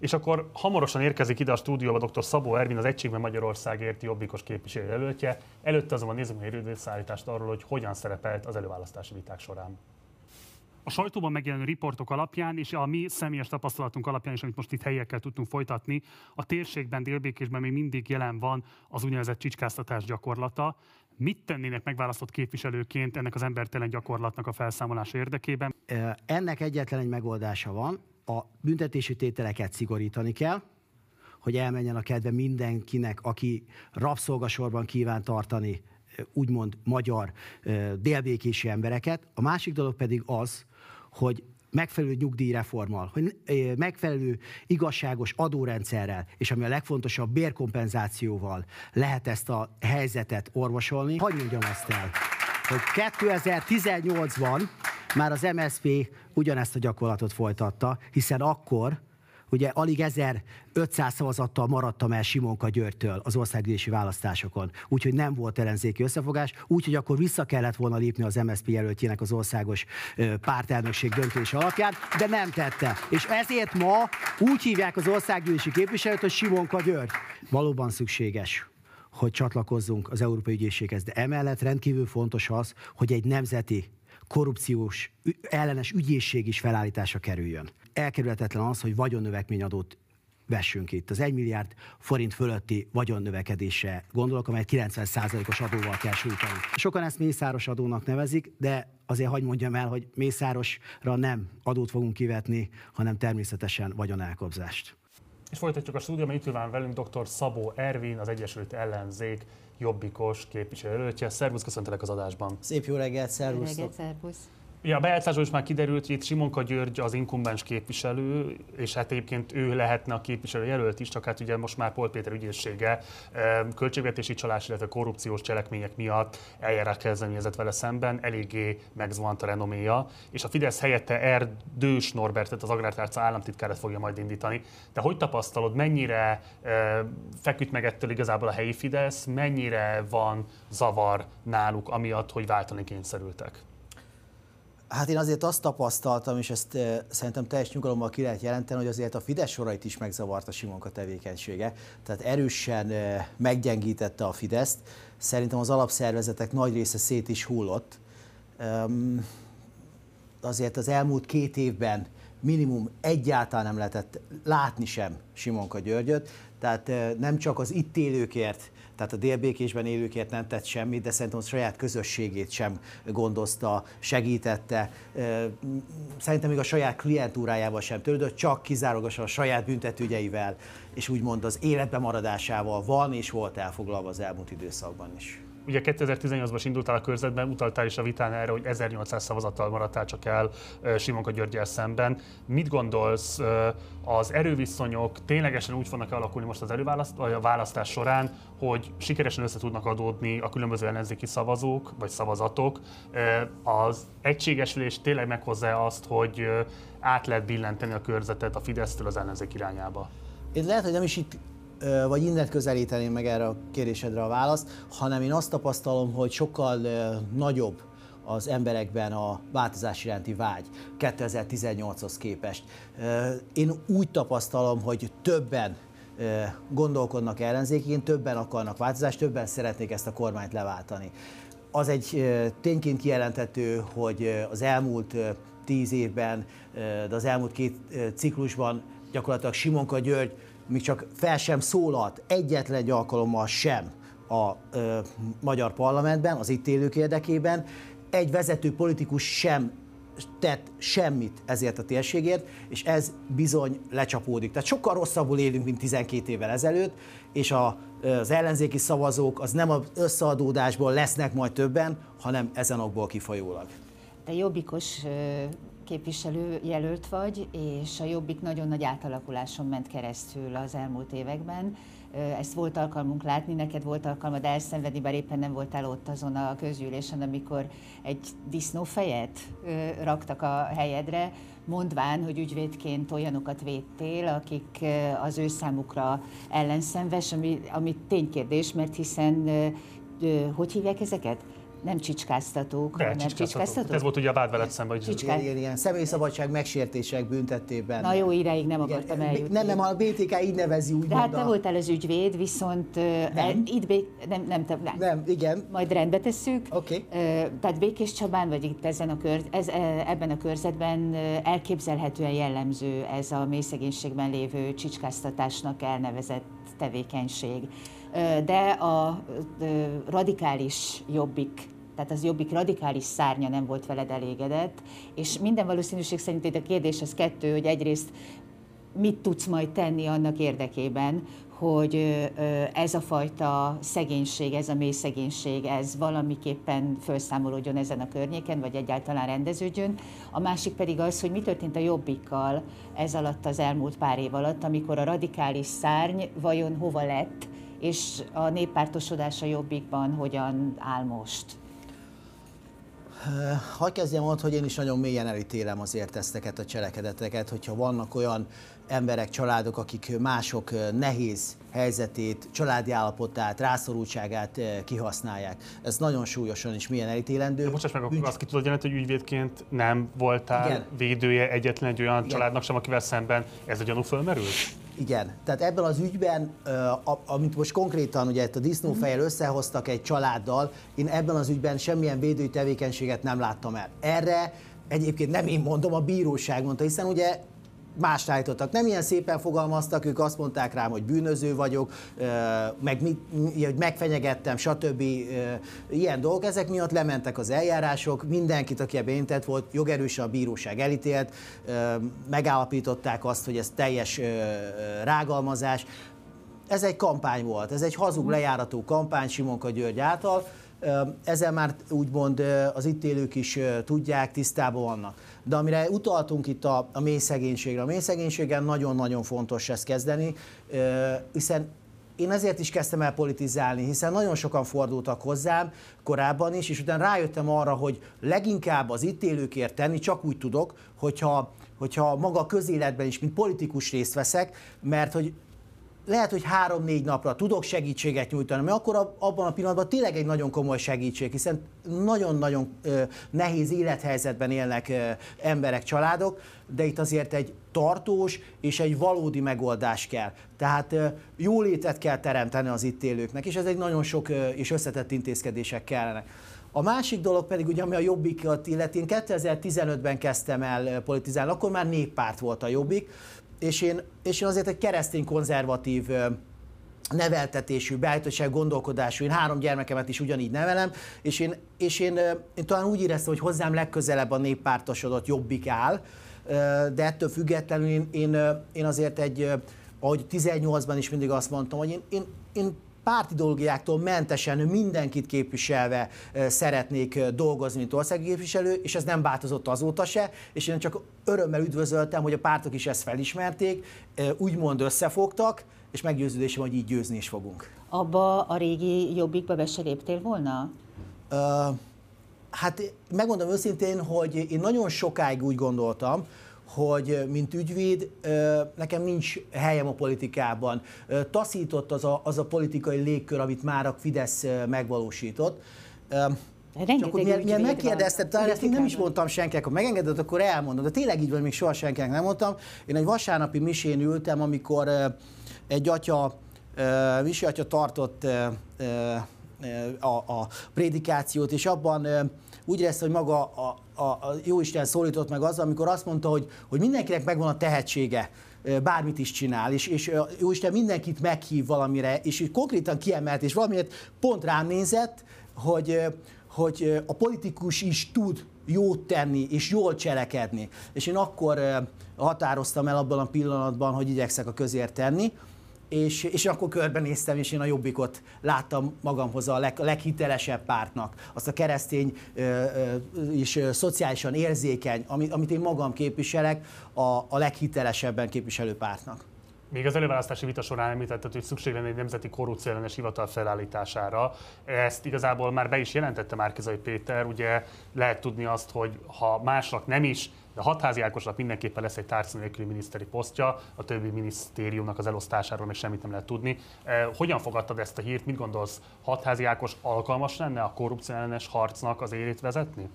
És akkor hamarosan érkezik ide a stúdióba dr. Szabó Ervin, az Egységben Magyarországért jobbikos képviselőjelöltje. Előtte azonban nézzük meg egy szállítást arról, hogy hogyan szerepelt az előválasztási viták során. A sajtóban megjelenő riportok alapján és a mi személyes tapasztalatunk alapján is, amit most itt helyekkel tudtunk folytatni, a térségben, délbékésben még mindig jelen van az úgynevezett csicskáztatás gyakorlata. Mit tennének megválasztott képviselőként ennek az embertelen gyakorlatnak a felszámolása érdekében? Ennek egyetlen egy megoldása van, a büntetési tételeket szigorítani kell, hogy elmenjen a kedve mindenkinek, aki rabszolgasorban kíván tartani úgymond magyar délbékési embereket. A másik dolog pedig az, hogy megfelelő nyugdíjreformmal, hogy megfelelő igazságos adórendszerrel, és ami a legfontosabb bérkompenzációval lehet ezt a helyzetet orvosolni. Hogy mondjam ezt el, hogy 2018-ban már az MSZP ugyanezt a gyakorlatot folytatta, hiszen akkor ugye alig 1500 szavazattal maradtam el Simonka Györgytől az országgyűlési választásokon, úgyhogy nem volt ellenzéki összefogás, úgyhogy akkor vissza kellett volna lépni az MSZP jelöltjének az országos pártelnökség döntése alapján, de nem tette. És ezért ma úgy hívják az országgyűlési képviselőt, hogy Simonka György. Valóban szükséges hogy csatlakozzunk az Európai Ügyészséghez, de emellett rendkívül fontos az, hogy egy nemzeti korrupciós ellenes ügyészség is felállításra kerüljön. Elkerülhetetlen az, hogy vagyonnövekményadót vessünk itt. Az 1 milliárd forint fölötti vagyonnövekedése gondolok, amelyet 90%-os adóval kell sújtani. Sokan ezt mészáros adónak nevezik, de azért hagyd mondjam el, hogy mészárosra nem adót fogunk kivetni, hanem természetesen vagyonelkobzást. És folytatjuk a stúdióban, itt van velünk dr. Szabó Ervin, az Egyesült Ellenzék jobbikos képviselőjelöltje. Szervusz, köszöntelek az adásban. Szép jó reggelt, szervusz. Jó reggelt, szervusz. Ja, a bejátszásról is már kiderült, hogy itt Simonka György az inkumbens képviselő, és hát egyébként ő lehetne a képviselő jelölt is, csak hát ugye most már Pol Péter ügyészsége költségvetési csalás, illetve korrupciós cselekmények miatt eljárás kezdeményezett vele szemben, eléggé megzvant a renoméja, és a Fidesz helyette Erdős Norbertet, az Agrártárca államtitkárát fogja majd indítani. De hogy tapasztalod, mennyire feküdt meg ettől igazából a helyi Fidesz, mennyire van zavar náluk, amiatt, hogy váltani kényszerültek? Hát én azért azt tapasztaltam, és ezt e, szerintem teljes nyugalommal ki lehet jelenteni, hogy azért a Fidesz sorait is megzavarta Simonka tevékenysége. Tehát erősen e, meggyengítette a Fideszt. Szerintem az alapszervezetek nagy része szét is hullott. E, azért az elmúlt két évben minimum egyáltalán nem lehetett látni sem Simonka Györgyöt, tehát nem csak az itt élőkért, tehát a délbékésben élőkért nem tett semmit, de szerintem a saját közösségét sem gondozta, segítette. Szerintem még a saját klientúrájával sem törődött, csak kizárólagosan a saját büntetőgyeivel, és úgymond az életbe maradásával van és volt elfoglalva az elmúlt időszakban is. Ugye 2018-ban is indultál a körzetben, utaltál is a vitán erre, hogy 1800 szavazattal maradtál csak el Simonka Györgyel szemben. Mit gondolsz, az erőviszonyok ténylegesen úgy fognak alakulni most az előválaszt, vagy a választás során, hogy sikeresen össze tudnak adódni a különböző ellenzéki szavazók, vagy szavazatok. Az egységesülés tényleg meghozza azt, hogy át lehet billenteni a körzetet a Fidesztől az ellenzék irányába? Én lehet, hogy nem is itt vagy innen közelíteném meg erre a kérdésedre a választ, hanem én azt tapasztalom, hogy sokkal nagyobb az emberekben a változás iránti vágy 2018-hoz képest. Én úgy tapasztalom, hogy többen gondolkodnak ellenzékén, többen akarnak változást, többen szeretnék ezt a kormányt leváltani. Az egy tényként kijelentető, hogy az elmúlt tíz évben, de az elmúlt két ciklusban gyakorlatilag Simonka György még csak fel sem szólalt egyetlen egy alkalommal sem a ö, magyar parlamentben, az itt élők érdekében. Egy vezető politikus sem tett semmit ezért a térségért, és ez bizony lecsapódik. Tehát sokkal rosszabbul élünk, mint 12 évvel ezelőtt, és a, az ellenzéki szavazók az nem az összeadódásból lesznek majd többen, hanem ezen okból kifolyólag. Te jobbikos képviselő jelölt vagy, és a Jobbik nagyon nagy átalakuláson ment keresztül az elmúlt években. Ezt volt alkalmunk látni, neked volt alkalmad elszenvedni, bár éppen nem voltál ott azon a közgyűlésen, amikor egy disznófejet raktak a helyedre, mondván, hogy ügyvédként olyanokat védtél, akik az ő számukra ellenszenves, ami, ami ténykérdés, mert hiszen, hogy hívják ezeket? Nem csicskáztatók, De, hanem csicskáztató. csicskáztatók. Ez volt ugye a vád veled szemben, hogy Csicska- Igen, igen. Személyszabadság megsértések büntetében. Na jó, iráig nem akartam Igen, eljutni. Nem, nem, a BTK így nevezi úgy De hát te voltál az ügyvéd, viszont nem. Nem. itt bé... nem, nem, te, nem. Nem, igen. Majd rendbe tesszük. Oké. Ö, Tehát Békés Csabán, vagy itt ezen a kör, ez, e, ebben a körzetben elképzelhetően jellemző ez a mély szegénységben lévő csicskáztatásnak elnevezett tevékenység. De a radikális jobbik tehát az jobbik radikális szárnya nem volt veled elégedett, és minden valószínűség szerint itt a kérdés az kettő, hogy egyrészt mit tudsz majd tenni annak érdekében, hogy ez a fajta szegénység, ez a mély szegénység, ez valamiképpen felszámolódjon ezen a környéken, vagy egyáltalán rendeződjön. A másik pedig az, hogy mi történt a jobbikkal ez alatt az elmúlt pár év alatt, amikor a radikális szárny vajon hova lett, és a néppártosodás a jobbikban hogyan áll most. Hadd kezdjem ott, hogy én is nagyon mélyen elítélem azért ezteket a cselekedeteket, hogyha vannak olyan emberek, családok, akik mások nehéz helyzetét, családi állapotát, rászorultságát kihasználják. Ez nagyon súlyosan is milyen elítélendő. De bocsáss meg, Bűncse- azt ki tudod jelenteni, hogy ügyvédként nem voltál Igen. védője egyetlen egy olyan Igen. családnak sem, akivel szemben ez a gyanú fölmerült? Igen, tehát ebben az ügyben, amit most konkrétan ugye itt a disznófejjel összehoztak egy családdal, én ebben az ügyben semmilyen védői tevékenységet nem láttam el. Erre egyébként nem én mondom, a bíróság mondta, hiszen ugye mást állítottak. Nem ilyen szépen fogalmaztak, ők azt mondták rám, hogy bűnöző vagyok, meg mit, mi- hogy megfenyegettem, stb. Ilyen dolgok. Ezek miatt lementek az eljárások, mindenkit, aki ebben érintett volt, jogerősen a bíróság elítélt, megállapították azt, hogy ez teljes rágalmazás. Ez egy kampány volt, ez egy hazug lejárató kampány Simonka György által. Ezzel már úgymond az itt élők is tudják, tisztában vannak. De amire utaltunk itt a, a mély szegénységre, a mély szegénységen nagyon-nagyon fontos ezt kezdeni, hiszen én ezért is kezdtem el politizálni, hiszen nagyon sokan fordultak hozzám korábban is, és utána rájöttem arra, hogy leginkább az itt élőkért tenni csak úgy tudok, hogyha, hogyha maga a közéletben is, mint politikus részt veszek, mert hogy lehet, hogy három-négy napra tudok segítséget nyújtani, mert akkor abban a pillanatban tényleg egy nagyon komoly segítség, hiszen nagyon-nagyon nehéz élethelyzetben élnek emberek, családok, de itt azért egy tartós és egy valódi megoldás kell. Tehát ö, jólétet kell teremteni az itt élőknek, és ez egy nagyon sok és összetett intézkedések kellenek. A másik dolog pedig, ugye, ami a Jobbikat illeti, én 2015-ben kezdtem el politizálni, akkor már néppárt volt a Jobbik, és én, és én azért egy keresztény konzervatív neveltetésű, beállítottság gondolkodású, én három gyermekemet is ugyanígy nevelem, és én, és én, én talán úgy éreztem, hogy hozzám legközelebb a néppártosodott jobbik áll, de ettől függetlenül én, én, én azért egy, ahogy 18-ban is mindig azt mondtam, hogy én, én, én pártideológiáktól mentesen mindenkit képviselve szeretnék dolgozni, mint országi képviselő, és ez nem változott azóta se, és én csak örömmel üdvözöltem, hogy a pártok is ezt felismerték, úgymond összefogtak, és meggyőződésem, hogy így győzni is fogunk. Abba a régi jobbikba be se léptél volna? Ö, hát megmondom őszintén, hogy én nagyon sokáig úgy gondoltam, hogy mint ügyvéd nekem nincs helyem a politikában. Taszított az a, az a politikai légkör, amit már a Fidesz megvalósított. Rengeteg Csak hogy milyen, van talán ezt még nem is mondtam senkinek, ha megengeded, akkor elmondom, de tényleg így van, még soha senkinek nem mondtam. Én egy vasárnapi misén ültem, amikor egy atya, misi atya tartott a, a prédikációt, és abban úgy érezte, hogy maga a, a, a Jóisten szólított meg azzal, amikor azt mondta, hogy, hogy mindenkinek megvan a tehetsége, bármit is csinál, és, és Jóisten mindenkit meghív valamire, és konkrétan kiemelt, és valamiért pont rám nézett, hogy, hogy a politikus is tud jót tenni és jól cselekedni. És én akkor határoztam el abban a pillanatban, hogy igyekszek a közért tenni, és, és akkor körbenéztem, és én a Jobbikot láttam magamhoz a, leg, leghitelesebb pártnak. Azt a keresztény ö, ö, és ö, szociálisan érzékeny, amit, amit én magam képviselek, a, a leghitelesebben képviselő pártnak. Még az előválasztási vita során említetted, hogy szükség lenne egy nemzeti korrupcióellenes hivatal felállítására. Ezt igazából már be is jelentette Márkizai Péter. Ugye lehet tudni azt, hogy ha másnak nem is, de hatházi Ákosnak mindenképpen lesz egy tárca nélküli miniszteri posztja, a többi minisztériumnak az elosztásáról még semmit nem lehet tudni. Eh, hogyan fogadtad ezt a hírt? Mit gondolsz, hatházi Ákos alkalmas lenne a korrupcióellenes harcnak az élét vezetni?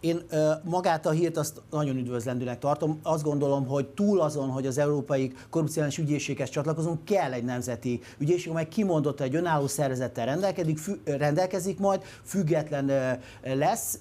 Én magát a hírt azt nagyon üdvözlendőnek tartom. Azt gondolom, hogy túl azon, hogy az Európai Korrupciós Ügyészséghez csatlakozunk, kell egy nemzeti ügyészség, amely kimondott egy önálló szervezettel rendelkezik, rendelkezik majd, független lesz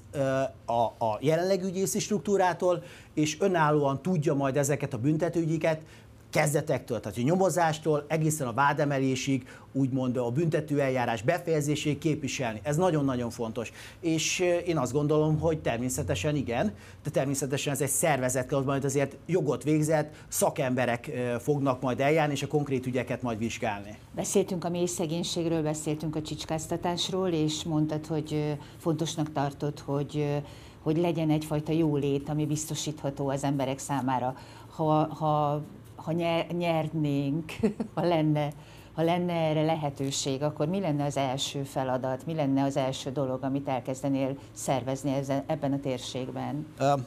a, a jelenlegi ügyészi struktúrától, és önállóan tudja majd ezeket a büntetőügyiket kezdetektől, tehát a nyomozástól egészen a vádemelésig, úgymond a büntető eljárás befejezéséig képviselni. Ez nagyon-nagyon fontos. És én azt gondolom, hogy természetesen igen, de természetesen ez egy szervezet kell, majd azért jogot végzett, szakemberek fognak majd eljárni, és a konkrét ügyeket majd vizsgálni. Beszéltünk a mély szegénységről, beszéltünk a csicskáztatásról, és mondtad, hogy fontosnak tartod, hogy hogy legyen egyfajta jólét, ami biztosítható az emberek számára. Ha, ha ha nyernénk, ha lenne, ha lenne erre lehetőség, akkor mi lenne az első feladat, mi lenne az első dolog, amit elkezdenél szervezni ezen, ebben a térségben? Uh,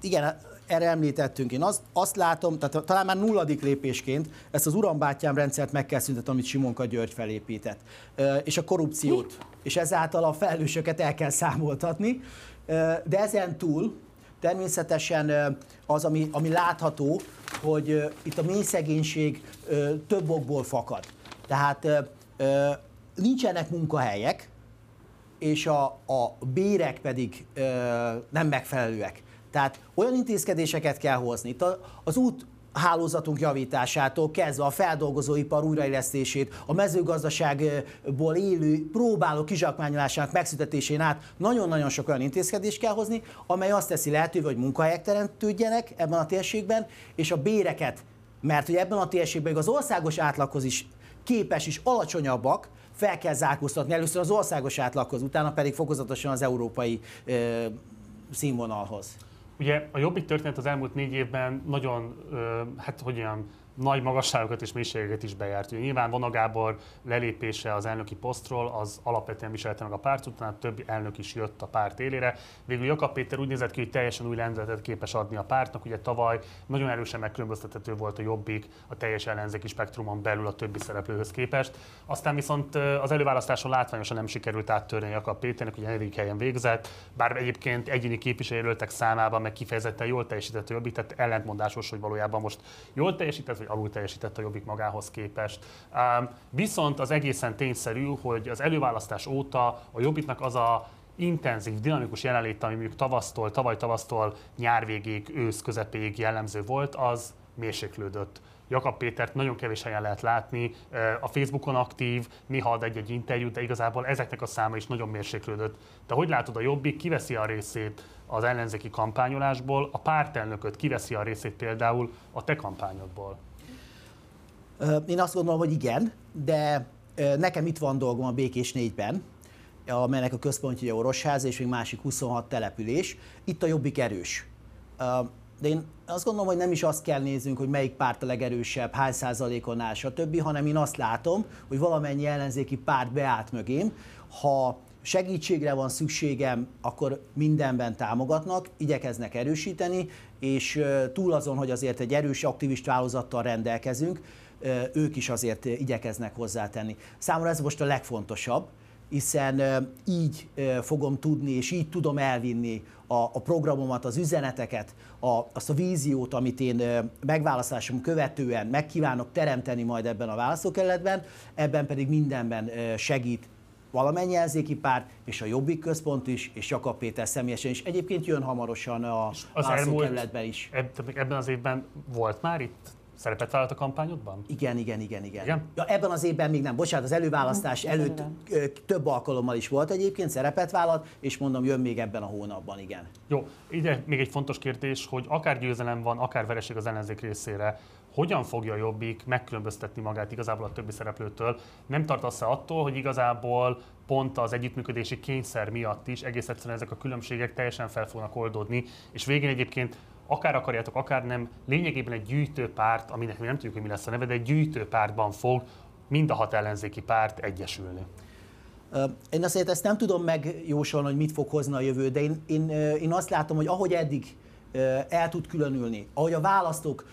igen, erre említettünk. Én azt, azt látom, tehát talán már nulladik lépésként ezt az urambátyám rendszert meg kell szüntetni, amit Simonka György felépített. Uh, és a korrupciót. És ezáltal a felelősöket el kell számoltatni. Uh, de ezen túl természetesen az, ami, ami látható, hogy itt a mély több okból fakad. Tehát nincsenek munkahelyek, és a, a bérek pedig nem megfelelőek. Tehát olyan intézkedéseket kell hozni. Itt az út hálózatunk javításától kezdve a feldolgozóipar újraélesztését, a mezőgazdaságból élő próbáló kizsákmányolásának megszüntetésén át nagyon-nagyon sok olyan intézkedést kell hozni, amely azt teszi lehetővé, hogy munkahelyek teremtődjenek ebben a térségben, és a béreket, mert hogy ebben a térségben az országos átlaghoz is képes is alacsonyabbak, fel kell zárkóztatni először az országos átlaghoz, utána pedig fokozatosan az európai ö, színvonalhoz. Ugye a Jobbik történet az elmúlt négy évben nagyon, hát hogy olyan nagy magasságokat és mélységeket is bejárt. Ugye nyilván Vona Gábor lelépése az elnöki posztról az alapvetően viselte meg a párt, utána több elnök is jött a párt élére. Végül Jakab Péter úgy nézett ki, hogy teljesen új lendületet képes adni a pártnak. Ugye tavaly nagyon erősen megkülönböztethető volt a Jobbik a teljes ellenzéki spektrumon belül a többi szereplőhöz képest. Aztán viszont az előválasztáson látványosan nem sikerült áttörni Jakab Péternek, ugye negyedik helyen végzett, bár egyébként egyéni képviselőjelöltek számában meg kifejezetten jól teljesített a Jobbik, tehát ellentmondásos, hogy valójában most jól teljesített, vagy alul teljesített a Jobbik magához képest. Viszont az egészen tényszerű, hogy az előválasztás óta a Jobbiknak az a intenzív, dinamikus jelenlét, ami mondjuk tavasztól, tavaly tavasztól nyár végéig, ősz közepéig jellemző volt, az mérséklődött. Jakab Pétert nagyon kevés helyen lehet látni, a Facebookon aktív, néha ad egy-egy interjút, de igazából ezeknek a száma is nagyon mérséklődött. De hogy látod, a Jobbik kiveszi a részét az ellenzéki kampányolásból, a pártelnököt kiveszi a részét például a te kampányodból? Én azt gondolom, hogy igen, de nekem itt van dolgom a Békés 4-ben, amelynek a központja Orosház és még másik 26 település. Itt a jobbik erős. De én azt gondolom, hogy nem is azt kell néznünk, hogy melyik párt a legerősebb, hány százalékon áll, stb., hanem én azt látom, hogy valamennyi ellenzéki párt beállt mögém. Ha segítségre van szükségem, akkor mindenben támogatnak, igyekeznek erősíteni, és túl azon, hogy azért egy erős aktivist változattal rendelkezünk, ők is azért igyekeznek hozzátenni. Számomra ez most a legfontosabb, hiszen így fogom tudni, és így tudom elvinni a, a programomat, az üzeneteket, a, azt a víziót, amit én megválasztásom követően megkívánok teremteni majd ebben a választókerületben, ebben pedig mindenben segít valamennyi ellenzéki párt, és a Jobbik központ is, és Jakab Péter személyesen is. Egyébként jön hamarosan a az választókerületben is. Ebben az évben volt már itt Szerepet vállalt a kampányodban? Igen, igen, igen, igen. igen? Ja, ebben az évben még nem. Bocsánat, az előválasztás hm, előtt több alkalommal is volt egyébként, szerepet vállalt, és mondom, jön még ebben a hónapban, igen. Jó, ide még egy fontos kérdés, hogy akár győzelem van, akár vereség az ellenzék részére, hogyan fogja a Jobbik megkülönböztetni magát igazából a többi szereplőtől? Nem tartasz-e attól, hogy igazából pont az együttműködési kényszer miatt is egész egyszerűen ezek a különbségek teljesen fel fognak oldódni, és végén egyébként akár akarjátok, akár nem, lényegében egy gyűjtőpárt, aminek mi nem tudjuk, hogy mi lesz a neve, de egy gyűjtőpártban fog mind a hat ellenzéki párt egyesülni. Én azért ezt nem tudom megjósolni, hogy mit fog hozni a jövő, de én, én, én azt látom, hogy ahogy eddig el tud különülni, ahogy a választók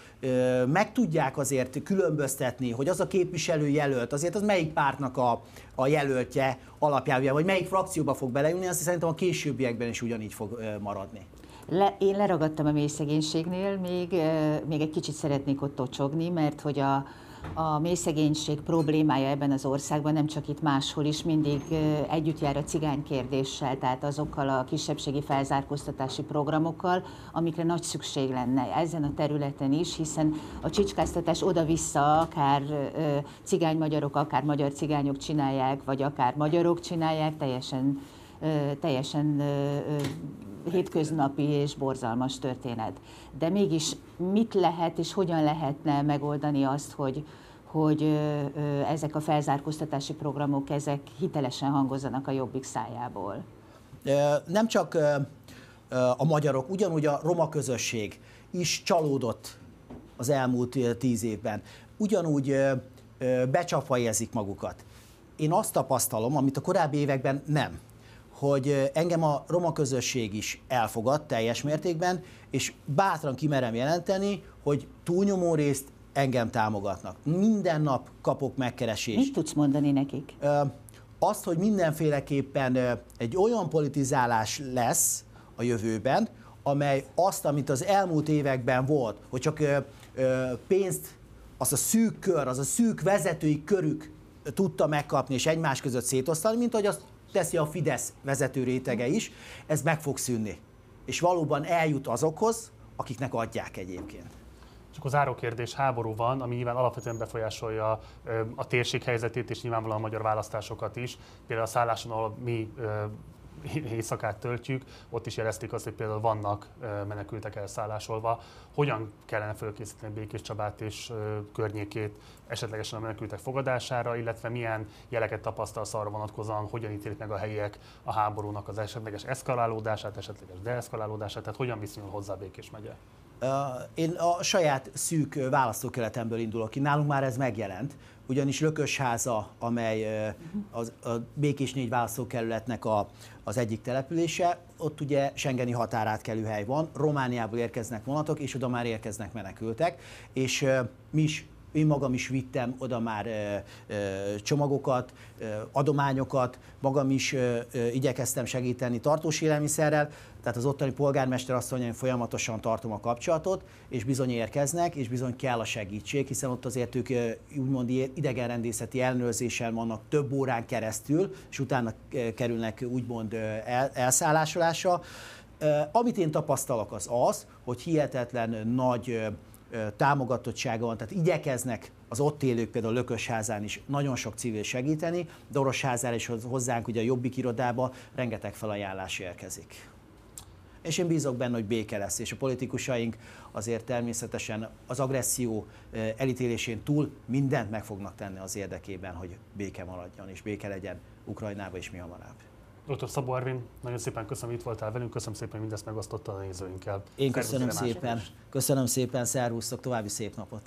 meg tudják azért különböztetni, hogy az a képviselő jelölt, azért az melyik pártnak a, a jelöltje alapján, vagy melyik frakcióba fog beleülni, azt szerintem a későbbiekben is ugyanígy fog maradni. Le, én leragadtam a mély szegénységnél, még, még egy kicsit szeretnék ott tocsogni, mert hogy a, a mélyszegénység problémája ebben az országban nem csak itt máshol is mindig együtt jár a cigány kérdéssel, tehát azokkal a kisebbségi felzárkóztatási programokkal, amikre nagy szükség lenne ezen a területen is, hiszen a csicskáztatás oda-vissza akár cigány magyarok, akár magyar cigányok csinálják, vagy akár magyarok csinálják, teljesen teljesen hétköznapi és borzalmas történet. De mégis mit lehet és hogyan lehetne megoldani azt, hogy, hogy ezek a felzárkóztatási programok ezek hitelesen hangozzanak a jobbik szájából? Nem csak a magyarok, ugyanúgy a roma közösség is csalódott az elmúlt tíz évben. Ugyanúgy becsapva érzik magukat. Én azt tapasztalom, amit a korábbi években nem hogy engem a roma közösség is elfogad teljes mértékben, és bátran kimerem jelenteni, hogy túlnyomó részt engem támogatnak. Minden nap kapok megkeresést. Mit tudsz mondani nekik? Azt, hogy mindenféleképpen egy olyan politizálás lesz a jövőben, amely azt, amit az elmúlt években volt, hogy csak pénzt, az a szűk kör, az a szűk vezetői körük tudta megkapni és egymás között szétosztani, mint hogy azt teszi a Fidesz vezető rétege is, ez meg fog szűnni. És valóban eljut azokhoz, akiknek adják egyébként. Csak a záró kérdés, háború van, ami nyilván alapvetően befolyásolja a térség helyzetét és nyilvánvalóan a magyar választásokat is. Például a szálláson, ahol mi éjszakát töltjük, ott is jelezték azt, hogy például vannak menekültek elszállásolva. Hogyan kellene fölkészíteni Békés Csabát és környékét esetlegesen a menekültek fogadására, illetve milyen jeleket tapasztalsz arra vonatkozóan, hogyan ítélik meg a helyiek a háborúnak az esetleges eszkalálódását, esetleges deeszkalálódását, tehát hogyan viszonyul hozzá Békés megye? Én a saját szűk választókeretemből indulok ki. Nálunk már ez megjelent, ugyanis Lökösháza, amely az, a Békés négy választókerületnek a, az egyik települése, ott ugye Schengeni határátkelő hely van, Romániából érkeznek vonatok, és oda már érkeznek menekültek, és mi is én magam is vittem oda már csomagokat, adományokat, magam is igyekeztem segíteni tartós élelmiszerrel, tehát az ottani polgármester asszonyon folyamatosan tartom a kapcsolatot, és bizony érkeznek, és bizony kell a segítség, hiszen ott azért ők úgymond idegenrendészeti ellenőrzéssel vannak több órán keresztül, és utána kerülnek úgymond el, elszállásolásra. Amit én tapasztalok az az, hogy hihetetlen nagy támogatottsága van, tehát igyekeznek az ott élők, például Lökösházán is nagyon sok civil segíteni, Dorosházán és hozzánk ugye a Jobbik irodába rengeteg felajánlás érkezik. És én bízok benne, hogy béke lesz, és a politikusaink azért természetesen az agresszió elítélésén túl mindent meg fognak tenni az érdekében, hogy béke maradjon, és béke legyen Ukrajnába és mi hamarabb. Dr. Szabó Ervin, nagyon szépen köszönöm, hogy itt voltál velünk, köszönöm szépen, hogy mindezt megosztotta a nézőinkkel. Én köszönöm szépen, köszönöm szépen, szervusztok, további szép napot!